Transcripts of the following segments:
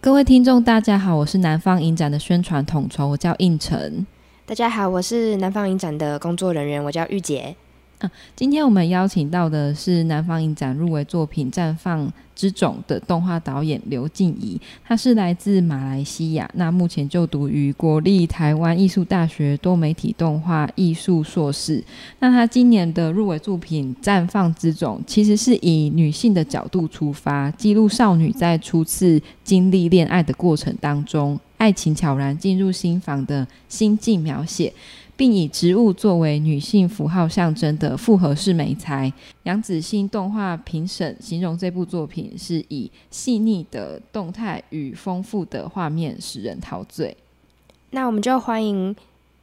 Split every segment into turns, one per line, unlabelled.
各位听众，大家好，我是南方影展的宣传统筹，我叫应晨。
大家好，我是南方影展的工作人员，我叫玉洁。
啊，今天我们邀请到的是南方影展入围作品《绽放之种》的动画导演刘静怡，她是来自马来西亚，那目前就读于国立台湾艺术大学多媒体动画艺术硕士。那她今年的入围作品《绽放之种》，其实是以女性的角度出发，记录少女在初次经历恋爱的过程当中，爱情悄然进入心房的心境描写。并以植物作为女性符号象征的复合式美材，杨子欣动画评审形容这部作品是以细腻的动态与丰富的画面使人陶醉。
那我们就欢迎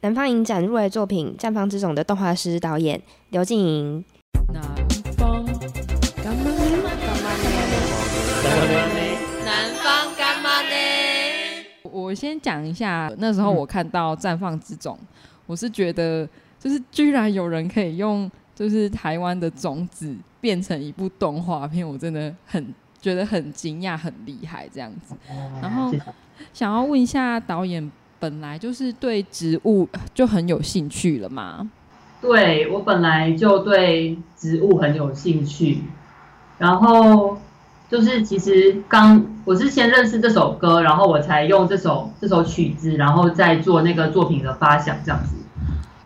南方影展入围作品《绽放之种》的动画师导演刘静莹。南方干嘛呢？
南方干嘛呢？我先讲一下，那时候我看到《绽放之种》。我是觉得，就是居然有人可以用，就是台湾的种子变成一部动画片，我真的很觉得很惊讶，很厉害这样子。然后想要问一下导演，本来就是对植物就很有兴趣了吗？
对，我本来就对植物很有兴趣，然后就是其实刚我是先认识这首歌，然后我才用这首这首曲子，然后再做那个作品的发想这样子。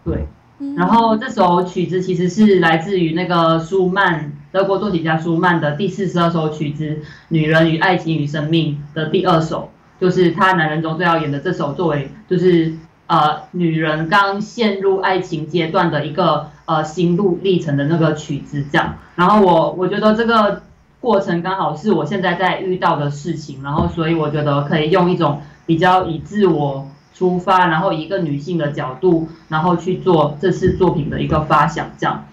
对，然后这首曲子其实是来自于那个舒曼，德国作曲家舒曼的第四十二首曲子《女人与爱情与生命》的第二首，就是他男人中最耀眼的这首，作为就是呃女人刚陷入爱情阶段的一个呃心路历程的那个曲子这样。然后我我觉得这个过程刚好是我现在在遇到的事情，然后所以我觉得可以用一种比较以自我。出发，然后一个女性的角度，然后去做这次作品的一个发想，这样，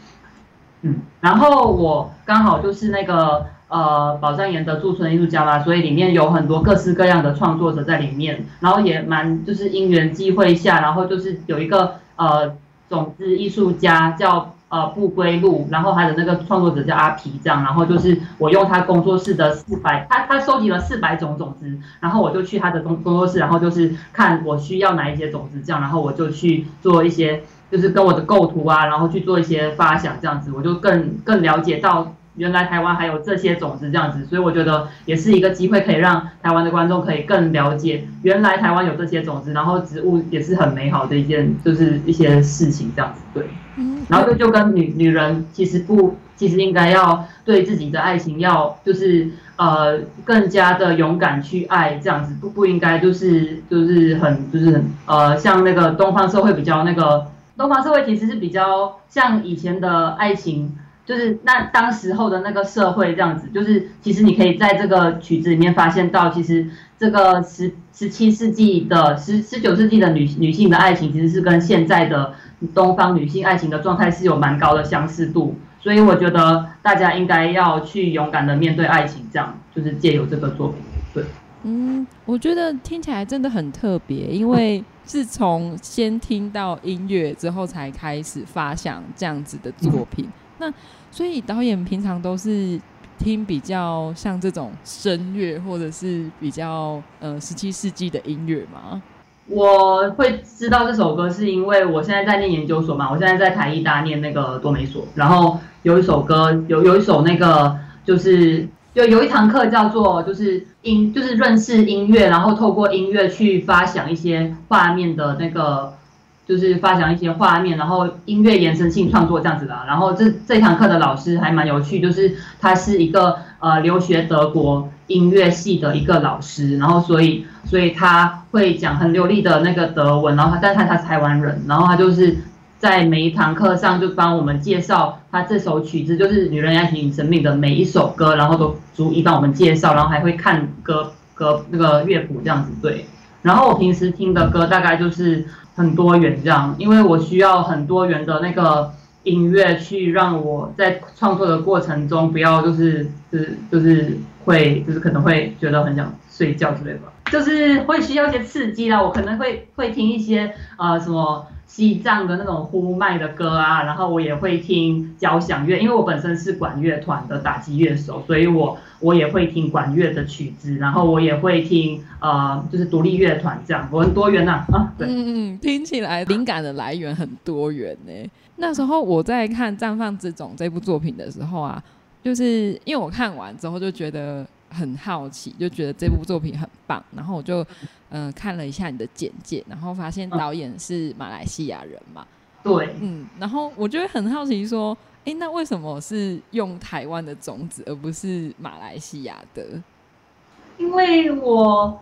嗯，然后我刚好就是那个呃宝藏岩的驻村艺术家嘛，所以里面有很多各式各样的创作者在里面，然后也蛮就是因缘际会下，然后就是有一个呃种子艺术家叫。呃，不归路，然后他的那个创作者叫阿皮，这样，然后就是我用他工作室的四百，他他收集了四百种种子，然后我就去他的工工作室，然后就是看我需要哪一些种子，这样，然后我就去做一些，就是跟我的构图啊，然后去做一些发想，这样子，我就更更了解到。原来台湾还有这些种子这样子，所以我觉得也是一个机会，可以让台湾的观众可以更了解原来台湾有这些种子，然后植物也是很美好的一件，就是一些事情这样子，对。然后就就跟女女人其实不，其实应该要对自己的爱情要就是呃更加的勇敢去爱这样子，不不应该就是就是很就是呃像那个东方社会比较那个东方社会其实是比较像以前的爱情。就是那当时候的那个社会这样子，就是其实你可以在这个曲子里面发现到，其实这个十十七世纪的十十九世纪的女女性的爱情，其实是跟现在的东方女性爱情的状态是有蛮高的相似度，所以我觉得大家应该要去勇敢的面对爱情，这样就是借由这个作品，对，
嗯，我觉得听起来真的很特别，因为自从先听到音乐之后才开始发想这样子的作品。嗯那所以导演平常都是听比较像这种声乐，或者是比较呃十七世纪的音乐吗？
我会知道这首歌是因为我现在在念研究所嘛，我现在在台艺大念那个多媒所，然后有一首歌，有有一首那个就是有有一堂课叫做就是音就是认识音乐，然后透过音乐去发想一些画面的那个。就是发想一些画面，然后音乐延伸性创作这样子的。然后这这堂课的老师还蛮有趣，就是他是一个呃留学德国音乐系的一个老师，然后所以所以他会讲很流利的那个德文，然后他但他他是台湾人，然后他就是在每一堂课上就帮我们介绍他这首曲子，就是《女人爱情与生命》的每一首歌，然后都逐一帮我们介绍，然后还会看歌歌那个乐谱这样子对。然后我平时听的歌大概就是。很多元这样，因为我需要很多元的那个音乐去让我在创作的过程中不要就是就是就是会就是可能会觉得很想睡觉之类的，就是会需要一些刺激啦。我可能会会听一些呃什么西藏的那种呼麦的歌啊，然后我也会听交响乐，因为我本身是管乐团的打击乐手，所以我我也会听管乐的曲子，然后我也会听呃，就是独立乐团这样，我很多元呐啊，啊，对，
嗯嗯，听起来灵感的来源很多元呢。那时候我在看《绽放之种》这部作品的时候啊，就是因为我看完之后就觉得。很好奇，就觉得这部作品很棒，然后我就嗯、呃、看了一下你的简介，然后发现导演是马来西亚人嘛，
对，
嗯，然后我就会很好奇说，哎，那为什么是用台湾的种子，而不是马来西亚的？
因为我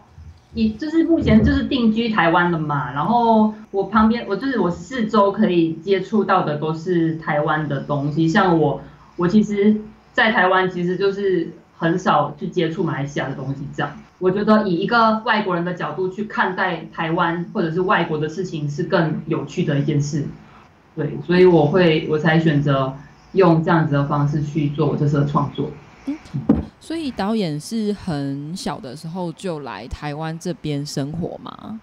也就是目前就是定居台湾了嘛，然后我旁边我就是我四周可以接触到的都是台湾的东西，像我我其实，在台湾其实就是。很少去接触马来西亚的东西，这样我觉得以一个外国人的角度去看待台湾或者是外国的事情是更有趣的一件事，对，所以我会我才选择用这样子的方式去做我这次的创作。
嗯，所以导演是很小的时候就来台湾这边生活吗？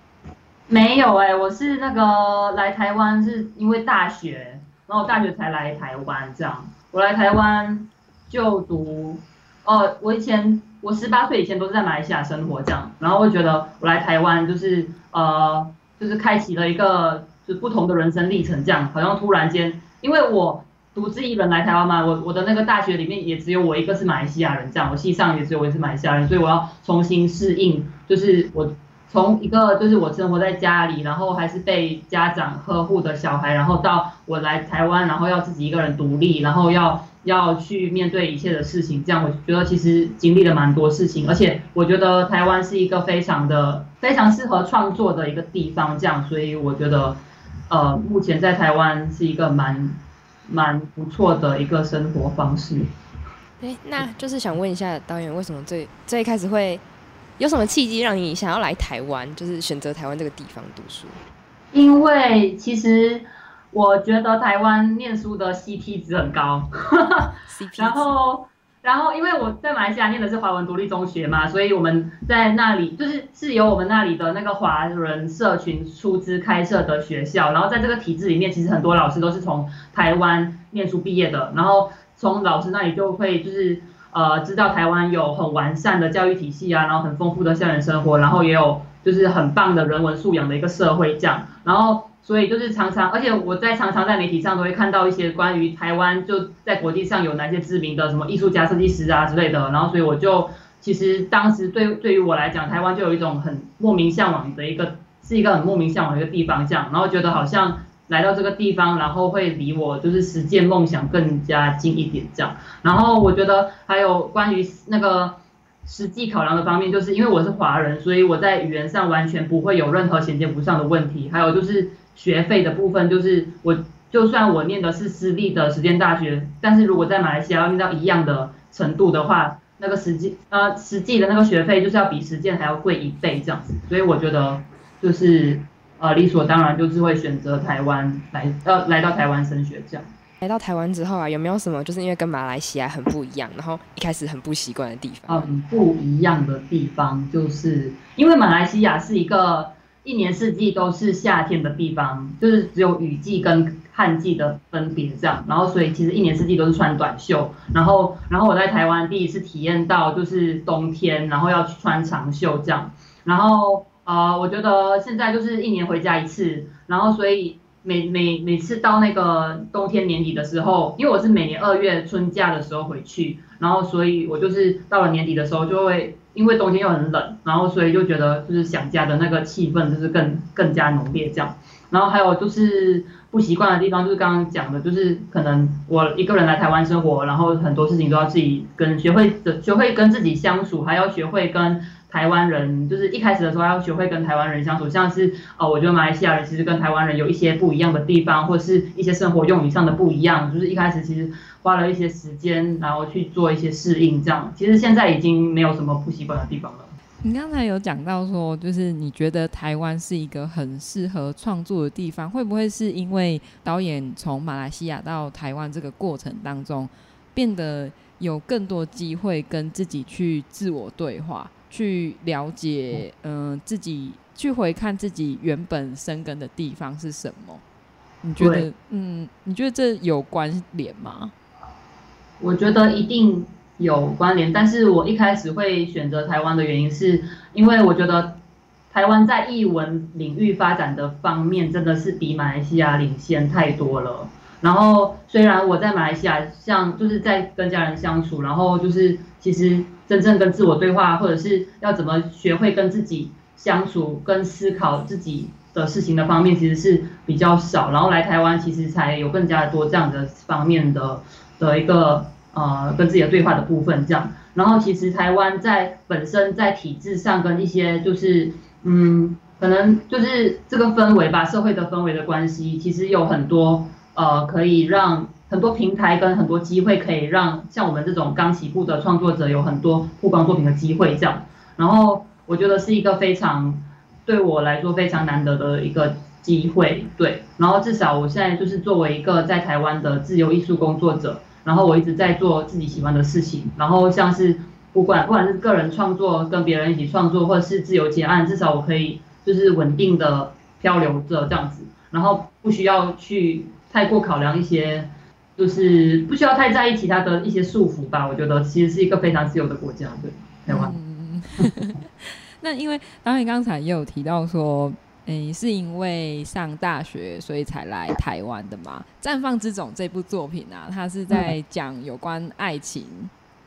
没有哎、我是那个来台湾是因为大学，然后大学才来台湾这样。我来台湾就读。哦，我以前我十八岁以前都是在马来西亚生活这样，然后我觉得我来台湾就是呃就是开启了一个就不同的人生历程这样，好像突然间，因为我独自一人来台湾吗，我我的那个大学里面也只有我一个是马来西亚人这样，我系上也只有我一个是马来西亚人，所以我要重新适应，就是我从一个就是我生活在家里，然后还是被家长呵护的小孩，然后到我来台湾，然后要自己一个人独立，然后要。要去面对一切的事情，这样我觉得其实经历了蛮多事情，而且我觉得台湾是一个非常的非常适合创作的一个地方，这样，所以我觉得，呃，目前在台湾是一个蛮蛮不错的一个生活方式。
哎，那就是想问一下导演，为什么最最开始会有什么契机让你想要来台湾，就是选择台湾这个地方读书？
因为其实。我觉得台湾念书的 CP 值很高，然后，然后因为我在马来西亚念的是华文独立中学嘛，所以我们在那里就是是由我们那里的那个华人社群出资开设的学校，然后在这个体制里面，其实很多老师都是从台湾念书毕业的，然后从老师那里就会就是呃知道台湾有很完善的教育体系啊，然后很丰富的校园生活，然后也有就是很棒的人文素养的一个社会这样，然后。所以就是常常，而且我在常常在媒体上都会看到一些关于台湾就在国际上有哪些知名的什么艺术家、设计师啊之类的，然后所以我就其实当时对对于我来讲，台湾就有一种很莫名向往的一个，是一个很莫名向往的一个地方这样，然后觉得好像来到这个地方，然后会离我就是实践梦想更加近一点这样，然后我觉得还有关于那个实际考量的方面，就是因为我是华人，所以我在语言上完全不会有任何衔接不上的问题，还有就是。学费的部分就是我，就算我念的是私立的实践大学，但是如果在马来西亚要念到一样的程度的话，那个实际呃实际的那个学费就是要比实践还要贵一倍这样子，所以我觉得就是呃理所当然就是会选择台湾来呃来到台湾升学这样。
来到台湾之后啊，有没有什么就是因为跟马来西亚很不一样，然后一开始很不习惯的地方？
很不一样的地方就是因为马来西亚是一个。一年四季都是夏天的地方，就是只有雨季跟旱季的分别这样，然后所以其实一年四季都是穿短袖，然后然后我在台湾第一次体验到就是冬天，然后要去穿长袖这样，然后呃我觉得现在就是一年回家一次，然后所以每每每次到那个冬天年底的时候，因为我是每年二月春假的时候回去，然后所以我就是到了年底的时候就会。因为冬天又很冷，然后所以就觉得就是想家的那个气氛就是更更加浓烈这样。然后还有就是不习惯的地方，就是刚刚讲的，就是可能我一个人来台湾生活，然后很多事情都要自己跟学会的学会跟自己相处，还要学会跟。台湾人就是一开始的时候要学会跟台湾人相处，像是呃，我觉得马来西亚人其实跟台湾人有一些不一样的地方，或者是一些生活用语上的不一样，就是一开始其实花了一些时间，然后去做一些适应，这样其实现在已经没有什么不习惯的地方了。
你刚才有讲到说，就是你觉得台湾是一个很适合创作的地方，会不会是因为导演从马来西亚到台湾这个过程当中，变得有更多机会跟自己去自我对话？去了解，嗯、呃，自己去回看自己原本生根的地方是什么？你觉得，嗯，你觉得这有关联吗？
我觉得一定有关联，但是我一开始会选择台湾的原因，是因为我觉得台湾在译文领域发展的方面，真的是比马来西亚领先太多了。然后虽然我在马来西亚，像就是在跟家人相处，然后就是其实真正跟自我对话，或者是要怎么学会跟自己相处，跟思考自己的事情的方面，其实是比较少。然后来台湾，其实才有更加的多这样的方面的的一个呃跟自己的对话的部分这样。然后其实台湾在本身在体制上跟一些就是嗯可能就是这个氛围吧，社会的氛围的关系，其实有很多。呃，可以让很多平台跟很多机会，可以让像我们这种刚起步的创作者有很多曝光作品的机会，这样。然后我觉得是一个非常对我来说非常难得的一个机会，对。然后至少我现在就是作为一个在台湾的自由艺术工作者，然后我一直在做自己喜欢的事情，然后像是不管不管是个人创作，跟别人一起创作，或者是自由结案，至少我可以就是稳定的漂流着这样子，然后不需要去。太过考量一些，就是不需要太在意其他的一些束缚吧。我觉得其实是一个非常自由的国家，对台湾。
嗯、那因为导演刚才也有提到说，诶，是因为上大学所以才来台湾的嘛？《绽放之种》这部作品啊，它是在讲有关爱情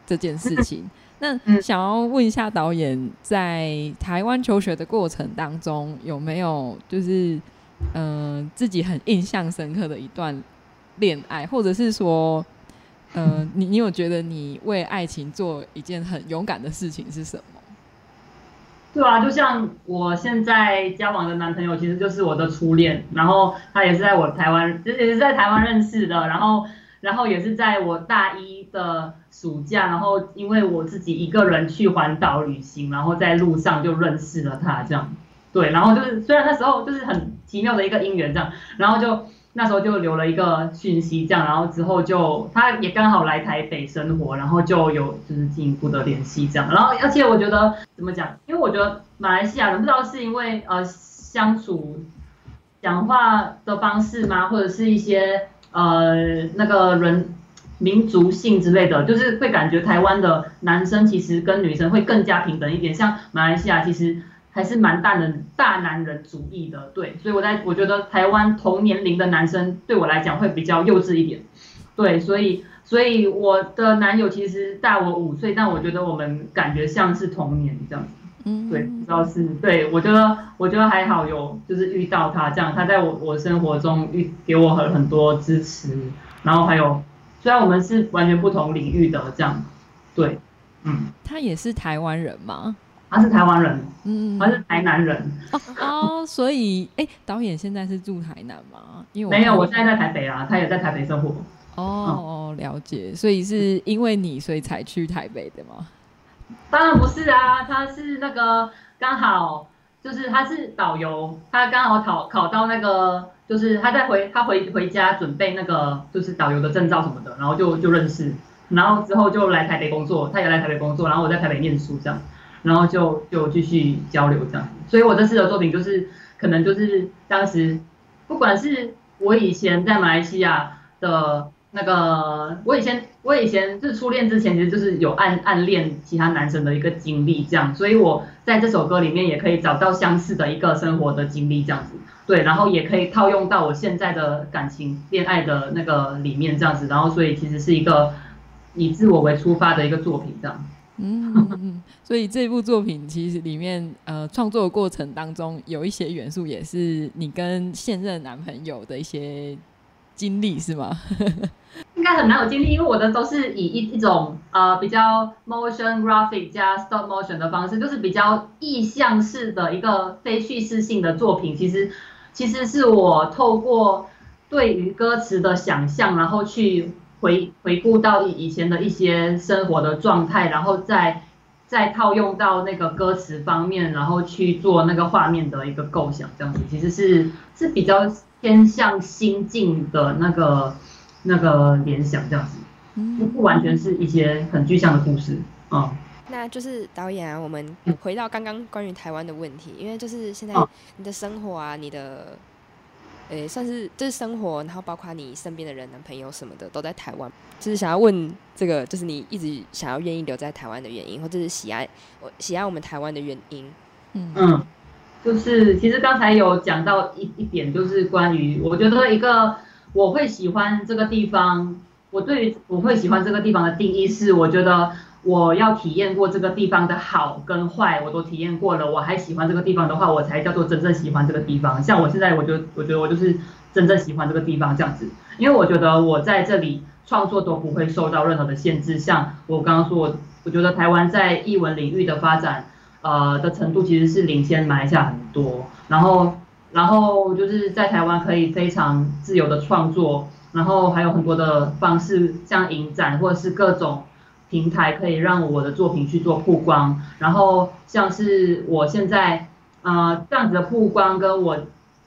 这件事情。嗯、那想要问一下导演，在台湾求学的过程当中，有没有就是？嗯、自己很印象深刻的一段恋爱，或者是说，嗯、你你有觉得你为爱情做一件很勇敢的事情是什么？
对啊，就像我现在交往的男朋友，其实就是我的初恋，然后他也是在我台湾，也是在台湾认识的，然后然后也是在我大一的暑假，然后因为我自己一个人去环岛旅行，然后在路上就认识了他，这样。对，然后就是虽然那时候就是很奇妙的一个姻缘这样，然后就那时候就留了一个讯息这样，然后之后就他也刚好来台北生活，然后就有就是进一步的联系这样，然后而且我觉得怎么讲，因为我觉得马来西亚人不知道是因为呃相处讲话的方式吗，或者是一些呃那个人民族性之类的，就是会感觉台湾的男生其实跟女生会更加平等一点，像马来西亚其实。还是蛮大人大男人主义的，对，所以我在我觉得台湾同年龄的男生对我来讲会比较幼稚一点，对，所以所以我的男友其实大我五岁，但我觉得我们感觉像是同年这样子，嗯，对，主要是对我觉得我觉得还好有就是遇到他这样，他在我我生活中遇给我很很多支持，然后还有虽然我们是完全不同领域的这样，对，嗯，
他也是台湾人吗？
他是台湾人，嗯，他是台南人
哦，哦，所以，哎、欸，导演现在是住台南吗？因为
没有，我现在在台北啊，他也在台北生活。
哦，了解，所以是因为你，所以才去台北的吗？
当然不是啊，他是那个刚好就是他是导游，他刚好考考到那个，就是他在回他回回家准备那个就是导游的证照什么的，然后就就认识，然后之后就来台北工作，他也来台北工作，然后我在台北念书这样。然后就就继续交流这样，所以我这次的作品就是可能就是当时，不管是我以前在马来西亚的那个，我以前我以前是初恋之前，其实就是有暗暗恋其他男生的一个经历这样，所以我在这首歌里面也可以找到相似的一个生活的经历这样子，对，然后也可以套用到我现在的感情恋爱的那个里面这样子，然后所以其实是一个以自我为出发的一个作品这样。
嗯，所以这部作品其实里面，呃，创作的过程当中有一些元素也是你跟现任男朋友的一些经历，是吗？
应该很难有经历，因为我的都是以一一种呃比较 motion graphic 加 stop motion 的方式，就是比较意象式的一个非叙事性的作品。其实其实是我透过对于歌词的想象，然后去。回回顾到以以前的一些生活的状态，然后再再套用到那个歌词方面，然后去做那个画面的一个构想，这样子其实是是比较偏向心境的那个那个联想，这样子，不不完全是一些很具象的故事啊。嗯、
那就是导演啊，我们回到刚刚关于台湾的问题，因为就是现在你的生活啊，你的。诶，算是就是生活，然后包括你身边的人、男朋友什么的都在台湾，就是想要问这个，就是你一直想要愿意留在台湾的原因，或者是喜爱我喜爱我们台湾的原因。
嗯嗯，就是其实刚才有讲到一一点，就是关于我觉得一个我会喜欢这个地方，我对于我会喜欢这个地方的定义是，我觉得。我要体验过这个地方的好跟坏，我都体验过了，我还喜欢这个地方的话，我才叫做真正喜欢这个地方。像我现在，我就我觉得我就是真正喜欢这个地方这样子，因为我觉得我在这里创作都不会受到任何的限制。像我刚刚说，我我觉得台湾在艺文领域的发展，呃的程度其实是领先马来西亚很多。然后然后就是在台湾可以非常自由的创作，然后还有很多的方式，像影展或者是各种。平台可以让我的作品去做曝光，然后像是我现在，呃，这样子的曝光，跟我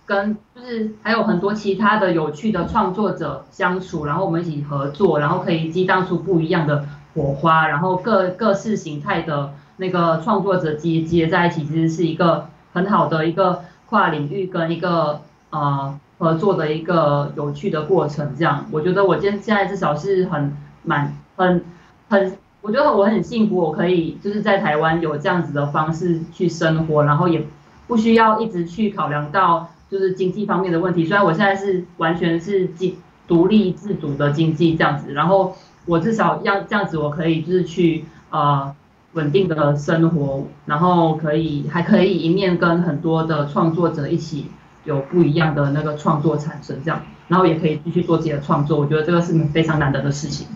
跟就是还有很多其他的有趣的创作者相处，然后我们一起合作，然后可以激荡出不一样的火花，然后各各式形态的那个创作者接接在一起，其实是一个很好的一个跨领域跟一个呃合作的一个有趣的过程。这样，我觉得我今天现在至少是很满很。很，我觉得我很幸福，我可以就是在台湾有这样子的方式去生活，然后也不需要一直去考量到就是经济方面的问题。虽然我现在是完全是经独立自主的经济这样子，然后我至少要这样子，我可以就是去呃稳定的生活，然后可以还可以一面跟很多的创作者一起有不一样的那个创作产生这样，然后也可以继续做自己的创作。我觉得这个是非常难得的事情，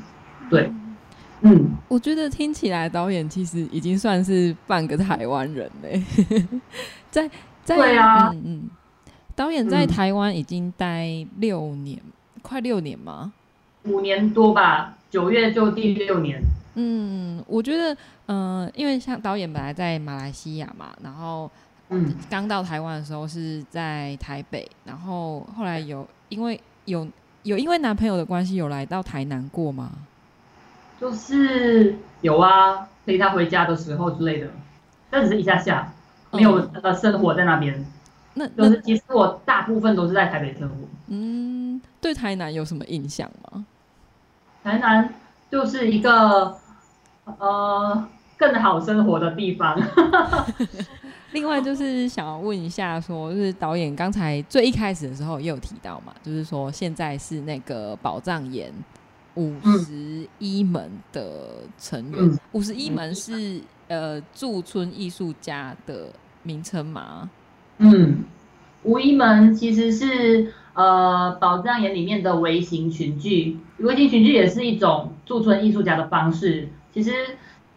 对。嗯，
我觉得听起来导演其实已经算是半个台湾人嘞，在在
对啊，
嗯嗯，导演在台湾已经待六年，嗯、快六年吗？
五年多吧，九月就第六年。
嗯，我觉得，嗯、呃，因为像导演本来在马来西亚嘛，然后嗯，刚到台湾的时候是在台北，然后后来有因为有有因为男朋友的关系有来到台南过吗？
就是有啊，陪他回家的时候之类的，但只是一下下，没有呃生活在那边。那就是其实我大部分都是在台北生活。
嗯，对台南有什么印象吗？
台南就是一个呃更好生活的地方。
另外就是想要问一下说，说就是导演刚才最一开始的时候也有提到嘛，就是说现在是那个宝藏岩。五十一门的成员，五十一门是呃驻村艺术家的名称吗？
嗯，五一门其实是呃宝藏岩里面的微型群聚，微型群聚也是一种驻村艺术家的方式。其实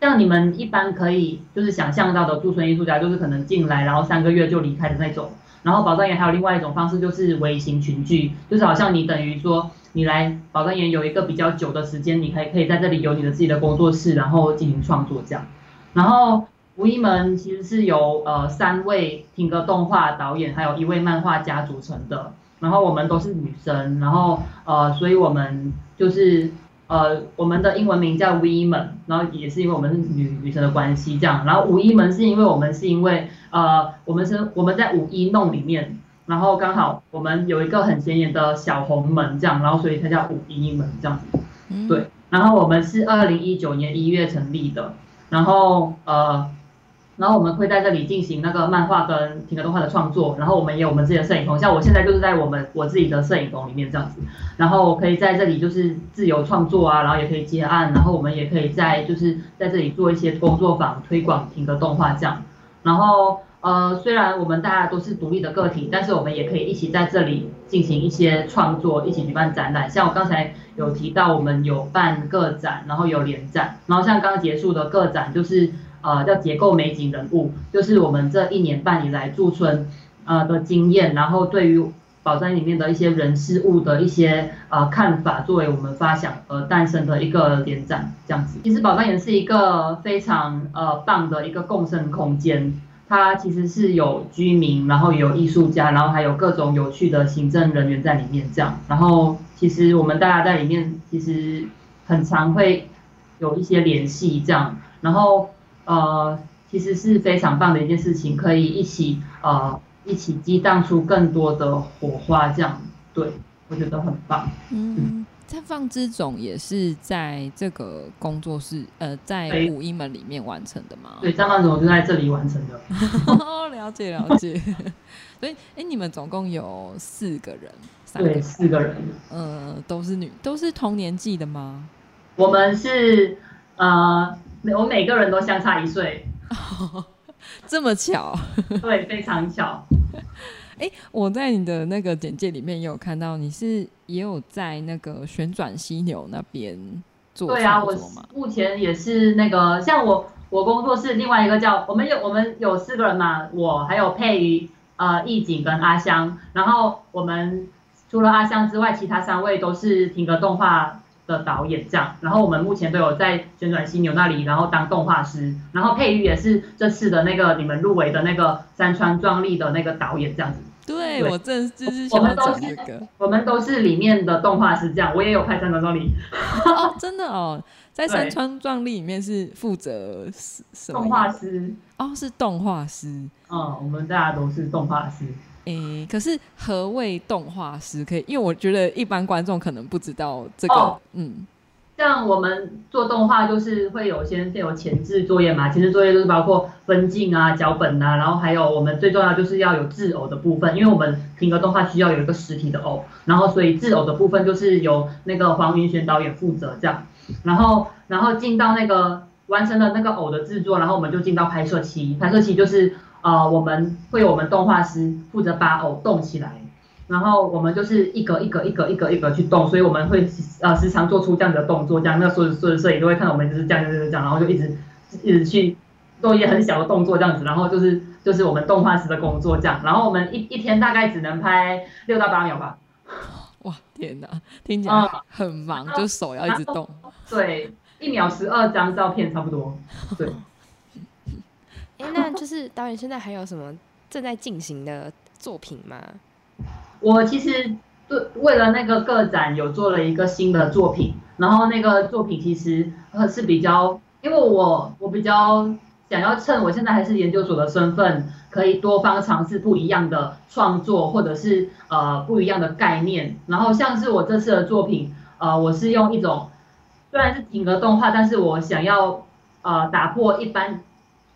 像你们一般可以就是想象到的驻村艺术家，就是可能进来然后三个月就离开的那种。然后宝藏岩还有另外一种方式，就是微型群聚，就是好像你等于说。你来宝藏岩有一个比较久的时间，你可以可以在这里有你的自己的工作室，然后进行创作这样。然后五一门其实是由呃三位听歌动画导演，还有一位漫画家组成的。然后我们都是女生，然后呃，所以我们就是呃我们的英文名叫 We 门，然后也是因为我们是女女生的关系这样。然后五一门是因为我们是因为呃我们是我们在五一弄里面。然后刚好我们有一个很显眼的小红门，这样，然后所以它叫五一门这样子，对。然后我们是二零一九年一月成立的，然后呃，然后我们会在这里进行那个漫画跟停格动画的创作，然后我们也有我们自己的摄影棚，像我现在就是在我们我自己的摄影棚里面这样子，然后可以在这里就是自由创作啊，然后也可以接案，然后我们也可以在就是在这里做一些工作坊推广停格动画这样，然后。呃，虽然我们大家都是独立的个体，但是我们也可以一起在这里进行一些创作，一起举办展览。像我刚才有提到，我们有办个展，然后有联展，然后像刚结束的个展，就是呃叫结构美景人物，就是我们这一年半以来驻村呃的经验，然后对于宝藏里面的一些人事物的一些呃看法，作为我们发想而诞生的一个联展，这样子。其实宝藏也是一个非常呃棒的一个共生空间。它其实是有居民，然后有艺术家，然后还有各种有趣的行政人员在里面这样。然后其实我们大家在里面其实很常会有一些联系这样。然后呃，其实是非常棒的一件事情，可以一起呃一起激荡出更多的火花，这样对，我觉得很棒。
嗯，绽放之种也是在这个工作室，呃，在五一门里面完成的吗？
对，绽放之种就在这里完成的。
了 解了解。所以，哎、欸，你们总共有四个人，三个
对，四个人。
呃，都是女，都是同年纪的吗？
我们是，呃，我每个人都相差一岁。
这么巧？
对，非常巧。
哎、欸，我在你的那个简介里面也有看到，你是也有在那个旋转犀牛那边做吗？对啊，
我目前也是那个，像我我工作室另外一个叫我们有我们有四个人嘛，我还有佩瑜、呃易景跟阿香，然后我们除了阿香之外，其他三位都是停格动画的导演这样，然后我们目前都有在旋转犀牛那里，然后当动画师，然后佩瑜也是这次的那个你们入围的那个山川壮丽的那个导演这样子。
对，对我正就是我们都是我们，
我们都是里面的动画师这样，我也有拍山川壮丽。
哦，真的哦，在山川壮丽里面是负责什么？
动画师。
哦，是动画师。
嗯，我们大家都是动画师。
诶、欸，可是何谓动画师？可以，因为我觉得一般观众可能不知道这个。哦、嗯，
像我们做动画，就是会有先先有前置作业嘛，前置作业就是包括分镜啊、脚本啊，然后还有我们最重要就是要有制偶的部分，因为我们停格动画需要有一个实体的偶，然后所以制偶的部分就是由那个黄云璇导演负责这样，然后然后进到那个完成了那个偶的制作，然后我们就进到拍摄期，拍摄期就是。呃，我们会有我们动画师负责把偶动起来，然后我们就是一格一格一格一格一格去动，所以我们会呃时常做出这样的动作，这样那所有所有摄影都会看到我们就是这样这样这样，然后就一直一直去做一些很小的动作这样子，然后就是就是我们动画师的工作这样，然后我们一一天大概只能拍六到八秒吧。
哇，天哪，听起来很忙，嗯、就手要一直动。
对，一秒十二张照片差不多。对。
哎，那就是导演现在还有什么正在进行的作品吗？
我其实对为了那个个展有做了一个新的作品，然后那个作品其实是比较，因为我我比较想要趁我现在还是研究所的身份，可以多方尝试不一样的创作，或者是呃不一样的概念。然后像是我这次的作品，呃，我是用一种虽然是停格动画，但是我想要呃打破一般。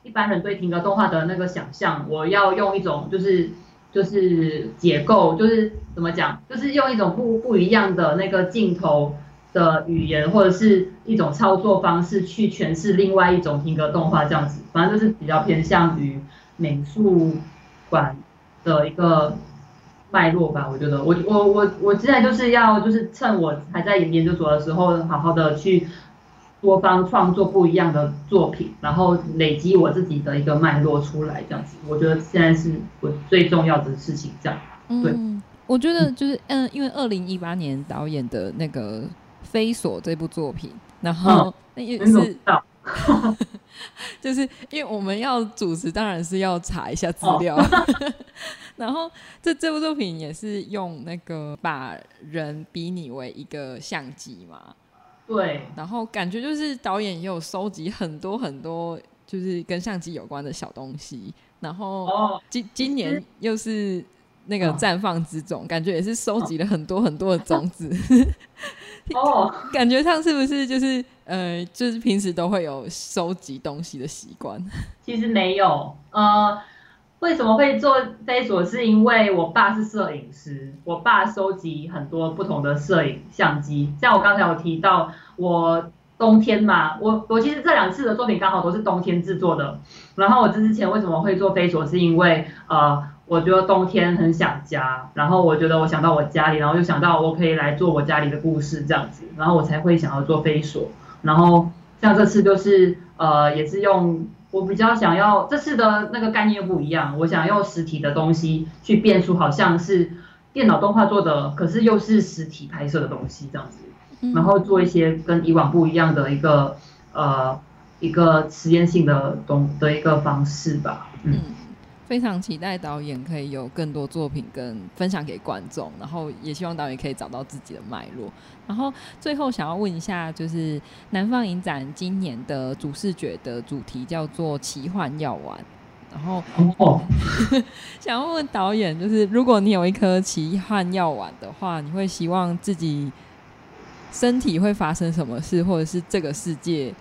一般人对停格动画的那个想象，我要用一种就是就是结构，就是怎么讲，就是用一种不不一样的那个镜头的语言，或者是一种操作方式去诠释另外一种停格动画这样子，反正就是比较偏向于美术馆的一个脉络吧。我觉得我我我我现在就是要就是趁我还在研究所的时候，好好的去。多方创作不一样的作品，然后累积我自己的一个脉络出来，这样子，我觉得现在是我最重要的事情。这样，对，
嗯，我觉得就是嗯，因为二零一八年导演的那个《飞索》这部作品，然后那也是，就是因为我们要主持，当然是要查一下资料，然后这这部作品也是用那个把人比拟为一个相机嘛。
对，
然后感觉就是导演也有收集很多很多，就是跟相机有关的小东西。然后今今年又是那个绽放之种，感觉也是收集了很多很多的种子。哦，感觉上是不是就是呃，就是平时都会有收集东西的习惯？
其实没有，呃。为什么会做飞索？是因为我爸是摄影师，我爸收集很多不同的摄影相机。像我刚才有提到，我冬天嘛，我我其实这两次的作品刚好都是冬天制作的。然后我之前为什么会做飞索？是因为呃，我觉得冬天很想家，然后我觉得我想到我家里，然后就想到我可以来做我家里的故事这样子，然后我才会想要做飞索。然后像这次就是呃，也是用。我比较想要这次的那个概念又不一样，我想用实体的东西去变出好像是电脑动画做的，可是又是实体拍摄的东西这样子，然后做一些跟以往不一样的一个呃一个实验性的东的一个方式吧，嗯。
非常期待导演可以有更多作品跟分享给观众，然后也希望导演可以找到自己的脉络。然后最后想要问一下，就是南方影展今年的主视觉的主题叫做奇幻药丸，然后
哦，
想问问导演，就是如果你有一颗奇幻药丸的话，你会希望自己身体会发生什么事，或者是这个世界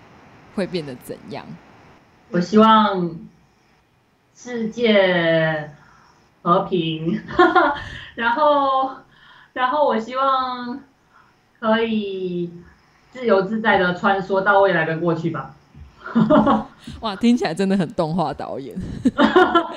会变得怎样？
我希望世界和平，然后，然后我希望可以自由自在的穿梭到未来跟过去吧。
哇，听起来真的很动画导演。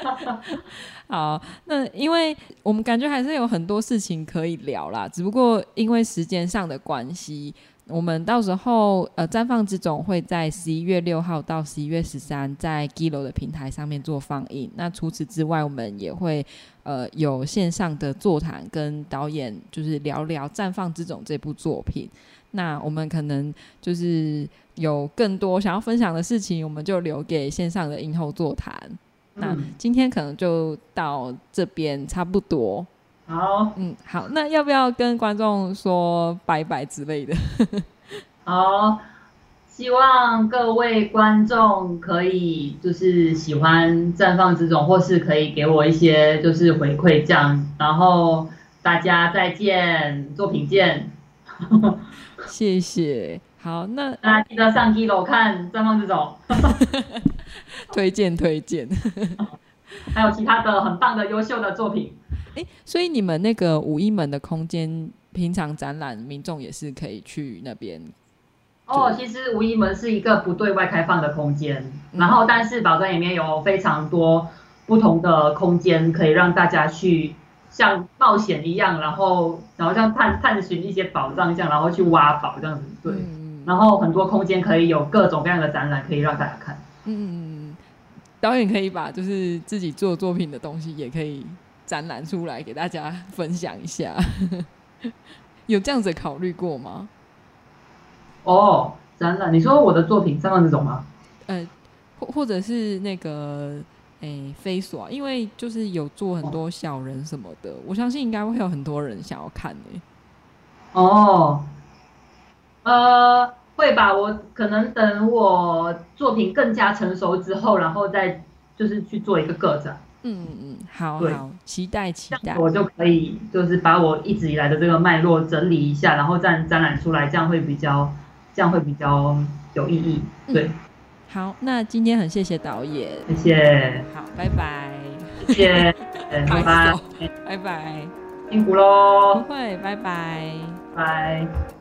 好，那因为我们感觉还是有很多事情可以聊啦，只不过因为时间上的关系，我们到时候呃，绽放之种会在十一月六号到十一月十三在 G 楼的平台上面做放映。那除此之外，我们也会呃有线上的座谈，跟导演就是聊聊《绽放之种》这部作品。那我们可能就是有更多想要分享的事情，我们就留给线上的映后座谈。那今天可能就到这边差不多。
好，
嗯，好，那要不要跟观众说拜拜之类的？
好，希望各位观众可以就是喜欢绽放之种，或是可以给我一些就是回馈这样。然后大家再见，作品见。
谢谢。好，那
大家记得上 Giloo 看绽放之种。
推 荐推荐。
还有其他的很棒的优秀的作品。
欸，所以你们那个五一门的空间，平常展览民众也是可以去那边。
哦，其实五一门是一个不对外开放的空间，然后但是宝藏里面有非常多不同的空间，可以让大家去像冒险一样，然后然后像探探寻一些宝藏这样，然后去挖宝这样子，对。然后很多空间可以有各种各样的展览，可以让大家看
嗯。嗯，导演可以把就是自己做作品的东西也可以。展览出来给大家分享一下，有这样子考虑过吗？
哦，展览，你说我的作品绽放之种吗？
呃，或或者是那个诶，飞索，因为就是有做很多小人什么的，哦、我相信应该会有很多人想要看呢。
哦，呃，会吧，我可能等我作品更加成熟之后，然后再就是去做一个个展。
嗯嗯，好好，期待期待，
我就可以就是把我一直以来的这个脉络整理一下，然后再展览出来，这样会比较，这样会比较有意义。对，
嗯、好，那今天很谢谢导演，
谢谢，
好，拜拜，
谢谢，拜拜，
拜拜，
辛苦喽，
不会，拜拜，
拜。